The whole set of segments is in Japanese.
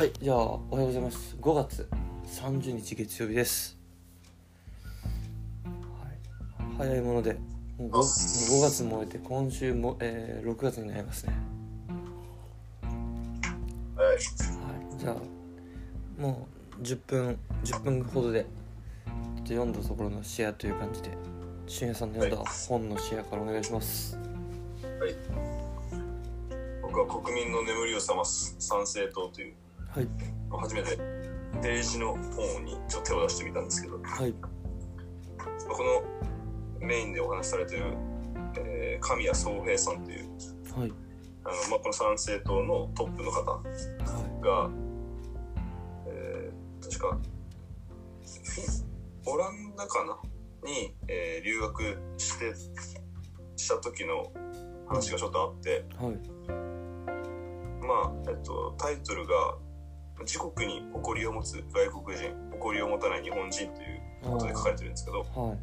はいじゃあおはようございます。5月30日月曜日です、はい、早いものでもう 5, 5月も終えて今週も、えー6月になりますね。はい。はいじゃあもう10分10分ほどで読んだところのシェアという感じで俊也さんの読んだ本のシェアからお願いします。はい。僕は国民の眠りを覚ます。参政党という、はい。初めて。政治の本にちょっと手を出してみたんですけど、はい。このメインでお話しされている、えー神谷宗平さんという、はい。あのまあ、この参政党のトップの方はが、えー確かオランダかな？に、えー留学してした時の話がちょっとあって、いはい。まあえっと、タイトルが「自国に誇りを持つ外国人誇りを持たない日本人」というあことで書かれてるんですけど、はい。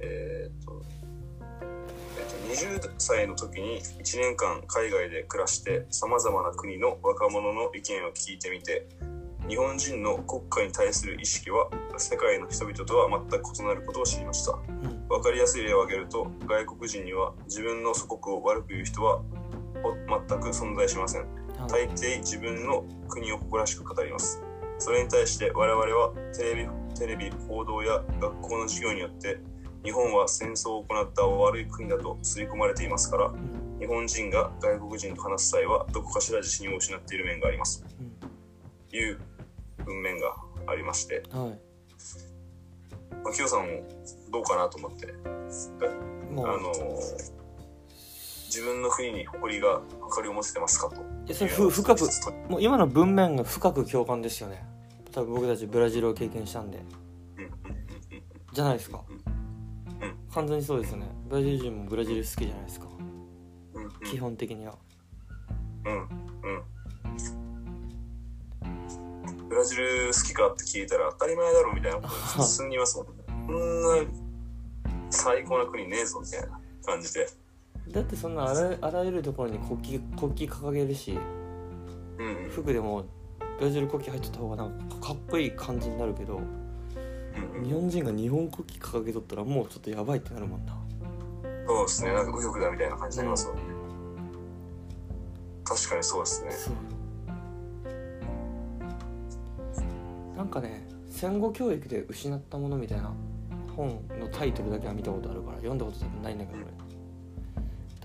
えーっとえっと20歳の時に1年間海外で暮らしてさまざまな国の若者の意見を聞いてみて日本人の国家に対する意識は世界の人々とは全く異なることを知りました。うん。分かりやすい例を挙げると外国人には自分の祖国を悪く言う人はほ全く存在しません。はい大抵自分の国を誇らしく語ります。それに対して我々はテレビテレビ報道や学校の授業によって日本は戦争を行った悪い国だと刷り込まれていますからうん。日本人が外国人と話す際はどこかしら自信を失っている面があります。という文面がありまして、うんはい。まあ、キヨさんもどうかなと思って。あの自分の国に誇りが誇りを持ててますかと。いやそれふ深くもう今の文面が深く共感ですよね。多分僕たちブラジルを経験したんで。うんうんうんうんじゃないですか。うん完全にそうですよね。ブラジル人もブラジル好きじゃないですか。うんうん。基本的には。うんうん。ブラジル好きかって聞いたら当たり前だろみたいなこと普通に言いますもんね。こんな最高な国ねえぞみたいな感じでだってそんなあらあらゆるところに国旗国旗掲げるしうん。うん服でもブラジル国旗入ってた方がなんかかっこいい感じになるけどうん。うん日本人が日本国旗掲げとったらもうちょっとやばいってなるもんな。そうですね。なんか右翼だみたいな感じになりますもんね。確かにそうですね。なんかね戦後教育で失ったものみたいな本のタイトルだけは見たことあるから読んだこと多分ないんだけど俺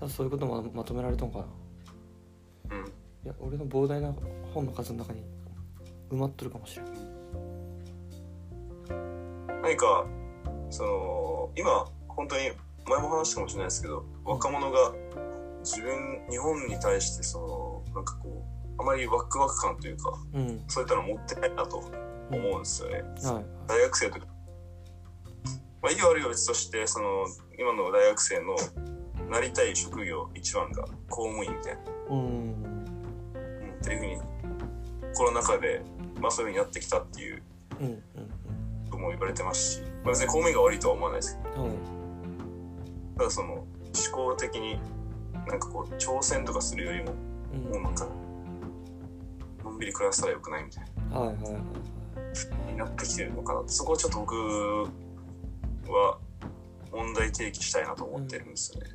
多分そういうこともまとめられたのかな。うん。いや俺の膨大な本の数の中に埋まっとるかもしれん。何かその今本当に前も話したかもしれないですけど若者が自分日本に対してそのなんかこうあまりワクワク感というかうん。そういったの持ってないなと思うんですよね、はい。大学生とか。まあいい悪いは別としてその今の大学生のなりたい職業一番が公務員みたいな、うん。うん、っていうふうにコロナ禍でまあそういうふうになってきたっていううん。うん。ことも言われてますし、まあ、別に公務員が悪いとは思わないです。けどうん。はいただその思考的になんかこう挑戦とかするよりもうん。もうなんかのんびり暮らしたらよくないみたいはいはいはいはい。なになってきてるのかなそこをちょっと僕は問題提起したいなと思ってるんですよね。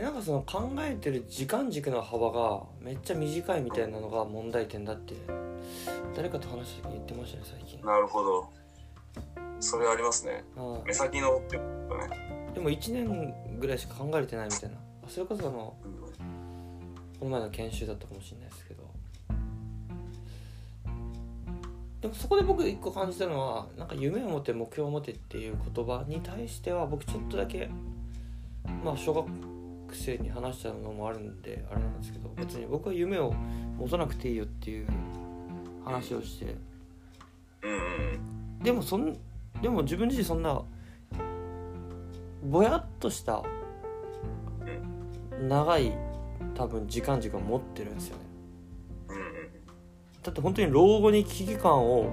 えなんかその考えてる時間軸の幅がめっちゃ短いみたいなのが問題点だって誰かと話した時に言ってましたね最近なるほど。それありますね。あ目先のってことね。あでも1年ぐらいしか考えれてないみたいなそれこそあのうんこの前の研修だったかもしれないですけどでもそこで僕一個感じたのはなんか夢を持って目標を持てっていう言葉に対しては僕ちょっとだけまあ小学生に話したのもあるんであれなんですけど別に僕は夢を持たなくていいよっていう話をして。でもそんでも自分自身そんなぼやっとした長い多分時間軸を持ってるんですよね。だって本当に老後に危機感を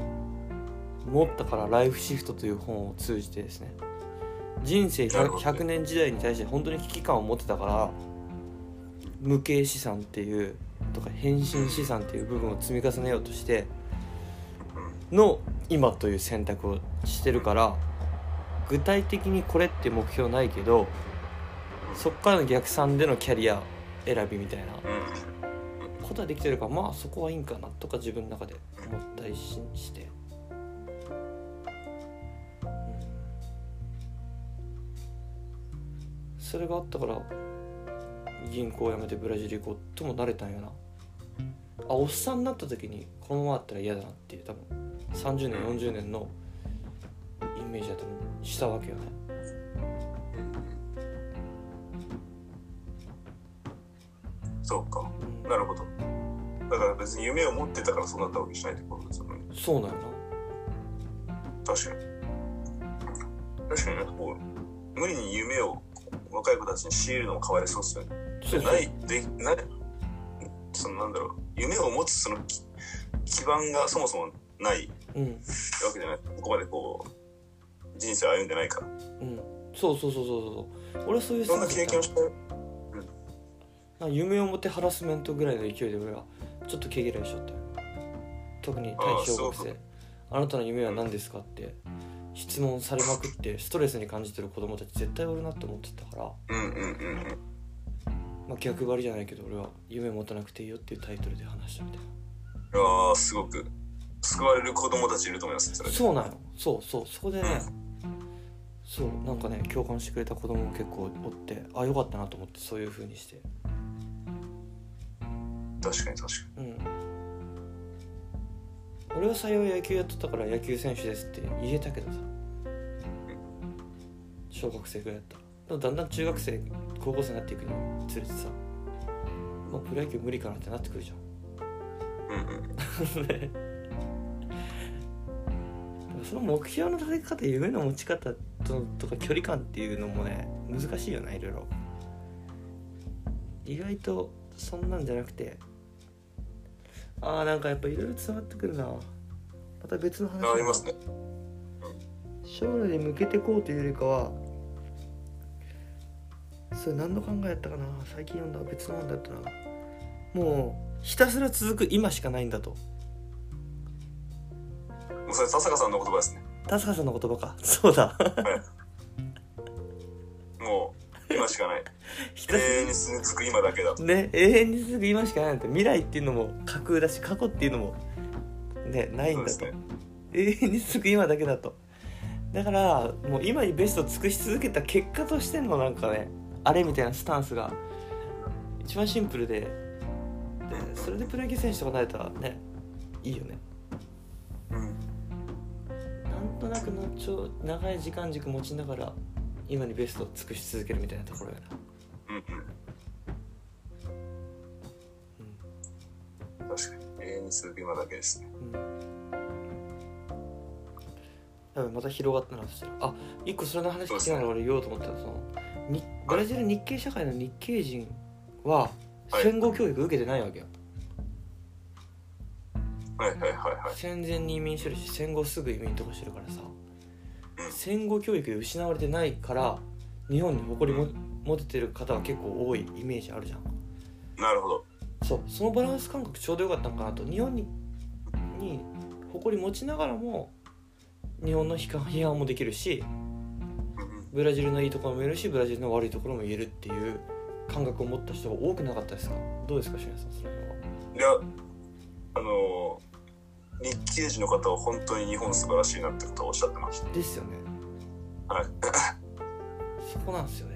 持ったから「ライフシフト」という本を通じてですね人生なる 100, ほど。100年時代に対して本当に危機感を持ってたから無形資産っていうとか変身資産っていう部分を積み重ねようとしての今という選択をしてるから具体的にこれって目標ないけどそっからの逆算でのキャリア選びみたいなうん。ことはできてるからまあそこはいいんかなとか自分の中で思ったりしして、それがあったから銀行辞めてブラジル行こうともなれたんやな。あおっさんになった時にこのままだったら嫌だなっていう多分30年40年のイメージは多分したわけよね。そうか。うん。なるほど。だから別に夢を持ってたからそうなったわけじゃないってことですよね。そうなんや確かに。確かになんかこう無理に夢を若い子たちに強いるのもかわいそうですよね。なそうそうないでないそのなんだろう。夢を持つそのき基盤がそもそもないうん。わけじゃない。ここまでこう人生を歩んでないから。うん。そうそうそうそうそう。俺はそういういろんな経験をしてなんか夢を持ってハラスメントぐらいの勢いで俺はちょっと毛嫌いしちゃったよ。特に対小学生。あなたの夢は何ですかって質問されまくってストレスに感じてる子供たち絶対おるなって思ってたから、うんうんうんうん。まあ、逆張りじゃないけど俺は夢持たなくていいよっていうタイトルで話したみたいいやーすごく。救われる子供たちいると思いますそれなそうなの。そうそう。そこでねそうなんかね共感してくれた子供も結構おってあよかったなと思ってそういう風にして。確かに確かうん俺は幸い野球やっとったから野球選手ですって言えたけどさ。小学生ぐらいやったら。だんだん中学生高校生になっていくにつれてさ。もうプロ野球無理かなってなってくるじゃん。にうんうん。ねその目標の立て方夢の持ち方ととか距離感っていうのもね難しいよないろいろ。意外とそんなんじゃなくてああなんかやっぱいろいろ伝わってくるな。また別の話。あありますね。将来に向けてこうというよりかはそれ何の考えやったかな。最近読んだ別の本だったな。もうひたすら続く今しかないんだと。もうそれ田坂さんの言葉ですね。田坂さんの言葉か。そうだ。もう今しかない。永遠に続く今だけだらね永遠に続く今しかないなんて未来っていうのも架空だし過去っていうのもねないんだと、ね。永遠に続く今だけだと。だからもう今にベストを尽くし続けた結果としてのなんかねあれみたいなスタンスが一番シンプルででそれでプロ野球選手とかなれたらねいいよね。うん。なんとなくのちょ長い時間軸持ちながら今にベストを尽くし続けるみたいなところやな。うんうん。確かに永遠に続く今だけですね。うん。やばいまた広がったなそしたら。あ一個それの話聞きながら俺言おうと思ったらそのにブラジル日系社会の日系人ははい。戦後教育受けてないわけよ、はいはいはいはい。戦前に移民してるし戦後すぐ移民とかしてるからさ。うん戦後教育で失われてないから日本に誇りも持ててる方は結構多いイメージあるじゃん。なるほど。そう。そのバランス感覚ちょうどよかったのかなと。日本にに誇り持ちながらも日本の批判もできるしブラジルのいいところも言えるしブラジルの悪いところも言えるっていう感覚を持った人が多くなかったですか？どうですかしさんその辺は？いやあのー日系人の方は本当に日本素晴らしいなってことをおっしゃってました。ですよね。はい。そこなんですよね。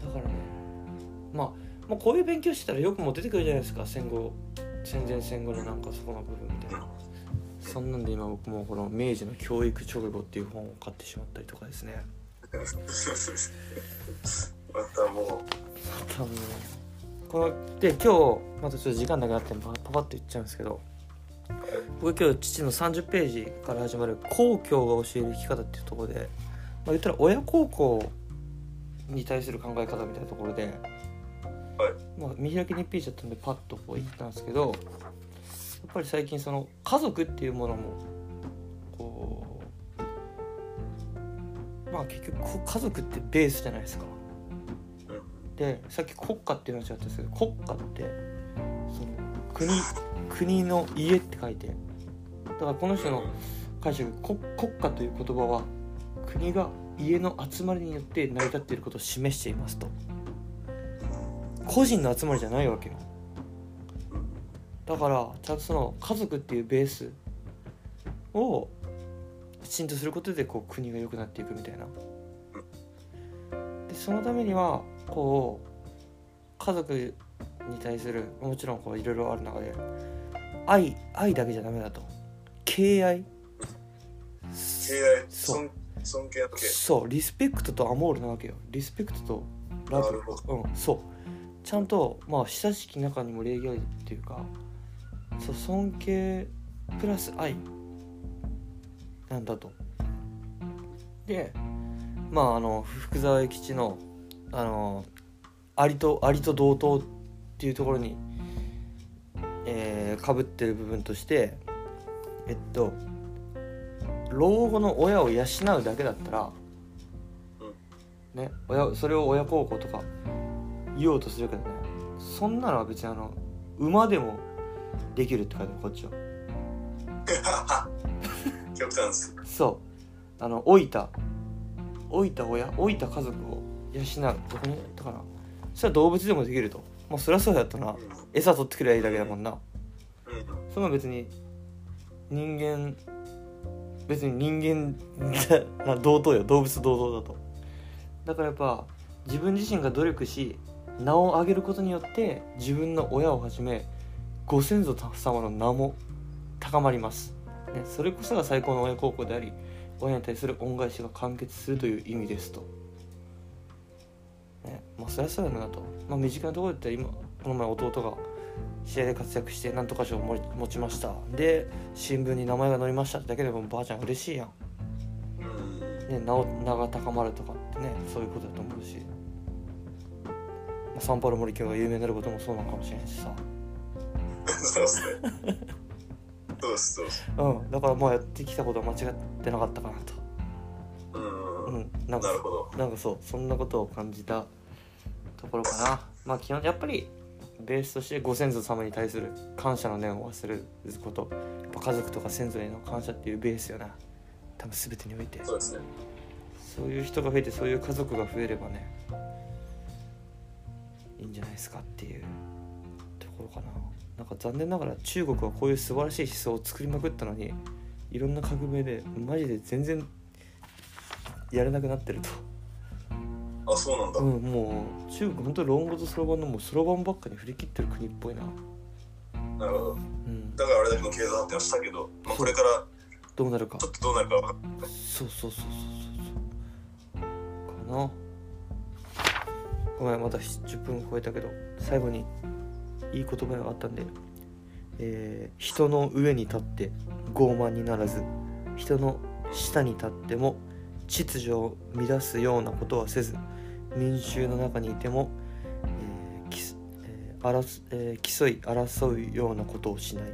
だからねまあ、まあ、こういう勉強してたらよくも出てくるじゃないですか。戦後戦前戦後のなんかそこの部分みたいな。そんなんで今僕もこの明治の教育直後っていう本を買ってしまったりとかですね。またもう。多分こので今日またちょっと時間なくなってパパパッと言っちゃうんですけど僕今日父の30ページから始まる「公共が教える生き方」っていうところで、まあ、言ったら親孝行に対する考え方みたいなところで、まあ、見開き日ページだったんでパッとこう言ったんですけどやっぱり最近その家族っていうものもこうまあ結局家族ってベースじゃないですか。でさっき国家っていうのは違ったんですけど国家ってその国国の家って書いてだからこの人の解釈国国家という言葉は国が家の集まりによって成り立っていることを示していますと。個人の集まりじゃないわけよ。だからちゃんとその家族っていうベースをきちんとすることでこう国が良くなっていくみたいな。でそのためにはこう家族に対するもちろんこういろいろある中で愛愛だけじゃダメだと。敬愛。敬愛。そう。尊尊敬の敬そう。リスペクトとアモールなわけよ。リスペクトとラブ。うん。そう。ちゃんとまあ親しき中にも礼儀ありっていうかそう尊敬プラス愛なんだと。でまああの福沢諭吉のあのアリとアリと同等っていうところにえー、かぶってる部分としてえっと老後の親を養うだけだったら、ね、親それを親孝行とか言おうとするけどねそんなのは別にあの馬でもできるって書いてあるこっちは。極端ですそう。あの老いた老いた親老いた家族を養うどこにだからそれは動物でもできると。もうそりゃそうやったな。餌取ってくればいいだけだもんな。うん。そんな別に人間別に人間な 同等よ。動物同等だと。だからやっぱ自分自身が努力し名を上げることによって自分の親をはじめご先祖様の名も高まります、ね、それこそが最高の親孝行であり親に対する恩返しが完結するという意味ですと、ね、まあそりゃそうやなと、まあ、身近なところで言ったら今この前弟が試合で活躍してなんとか賞を持持ちました。で新聞に名前が載りましたってだけでもばあちゃん嬉しいやん、うんね、名を名が高まるとかってねそういうことだと思うし、まあ、サンパウロ森京が有名になることもそうなのかもしれないしさ。そうですね。そうですそうです。うん。だからまあやってきたことは間違ってなかったかなと。うん。うん。なんかなるほど。なんかそうそんなことを感じたところかな。まあ基本やっぱりベースとしてご先祖様に対する感謝の念を忘れること。やっぱ家族とか先祖への感謝っていうベースよな。多分全てにおいて。そうですね。そういう人が増えてそういう家族が増えればねいいんじゃないですかっていうところかな。なんか残念ながら中国はこういう素晴らしい思想を作りまくったのにいろんな革命でマジで全然やれなくなってるとあそうなんだ、うんもう中国本当に論語とそろばんのもうそろばんばっかに振り切ってる国っぽいな。なるほど。うん。だからあれだけの経済発展をしたけど、まあ、これからどうなるか。ちょっとどうなるか分かんない。そうそうそうそうそう。そうかな。ごめんまた10分超えたけど最後にいい言葉があったんで、えー人の上に立って傲慢にならず人の下に立っても秩序を乱すようなことはせず民衆の中にいても、えーきすえー争えー競い争うようなことをしない。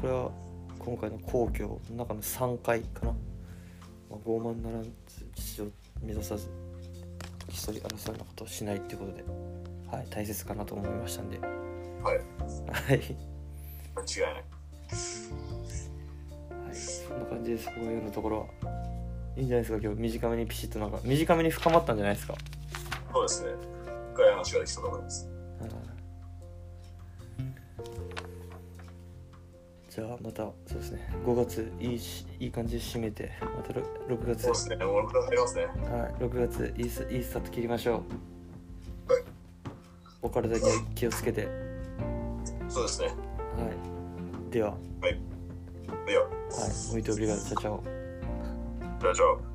これは今回の皇居の中の3回かな、まあ、傲慢ならず秩序を乱さず競い争うようなことをしないっていうことで、はい、大切かなと思いましたんで。はい。はい、間違いない。はい、そんな感じです。僕の読んだところはいいんじゃないですか今日短めにピシッとなんか短めに深まったんじゃないですか？そうですね。深い話ができたと思います。はい。じゃあまたそうですね。5月いいしいい感じで締めてまたろ6月。そうですね。もう6月入りますね。はい、6月いいスいいスタート切りましょう。はい。お体に気をつけて。はそうですね。い。では、はい、では。muito obrigado. Tchau, tchau. じゃあじゃあ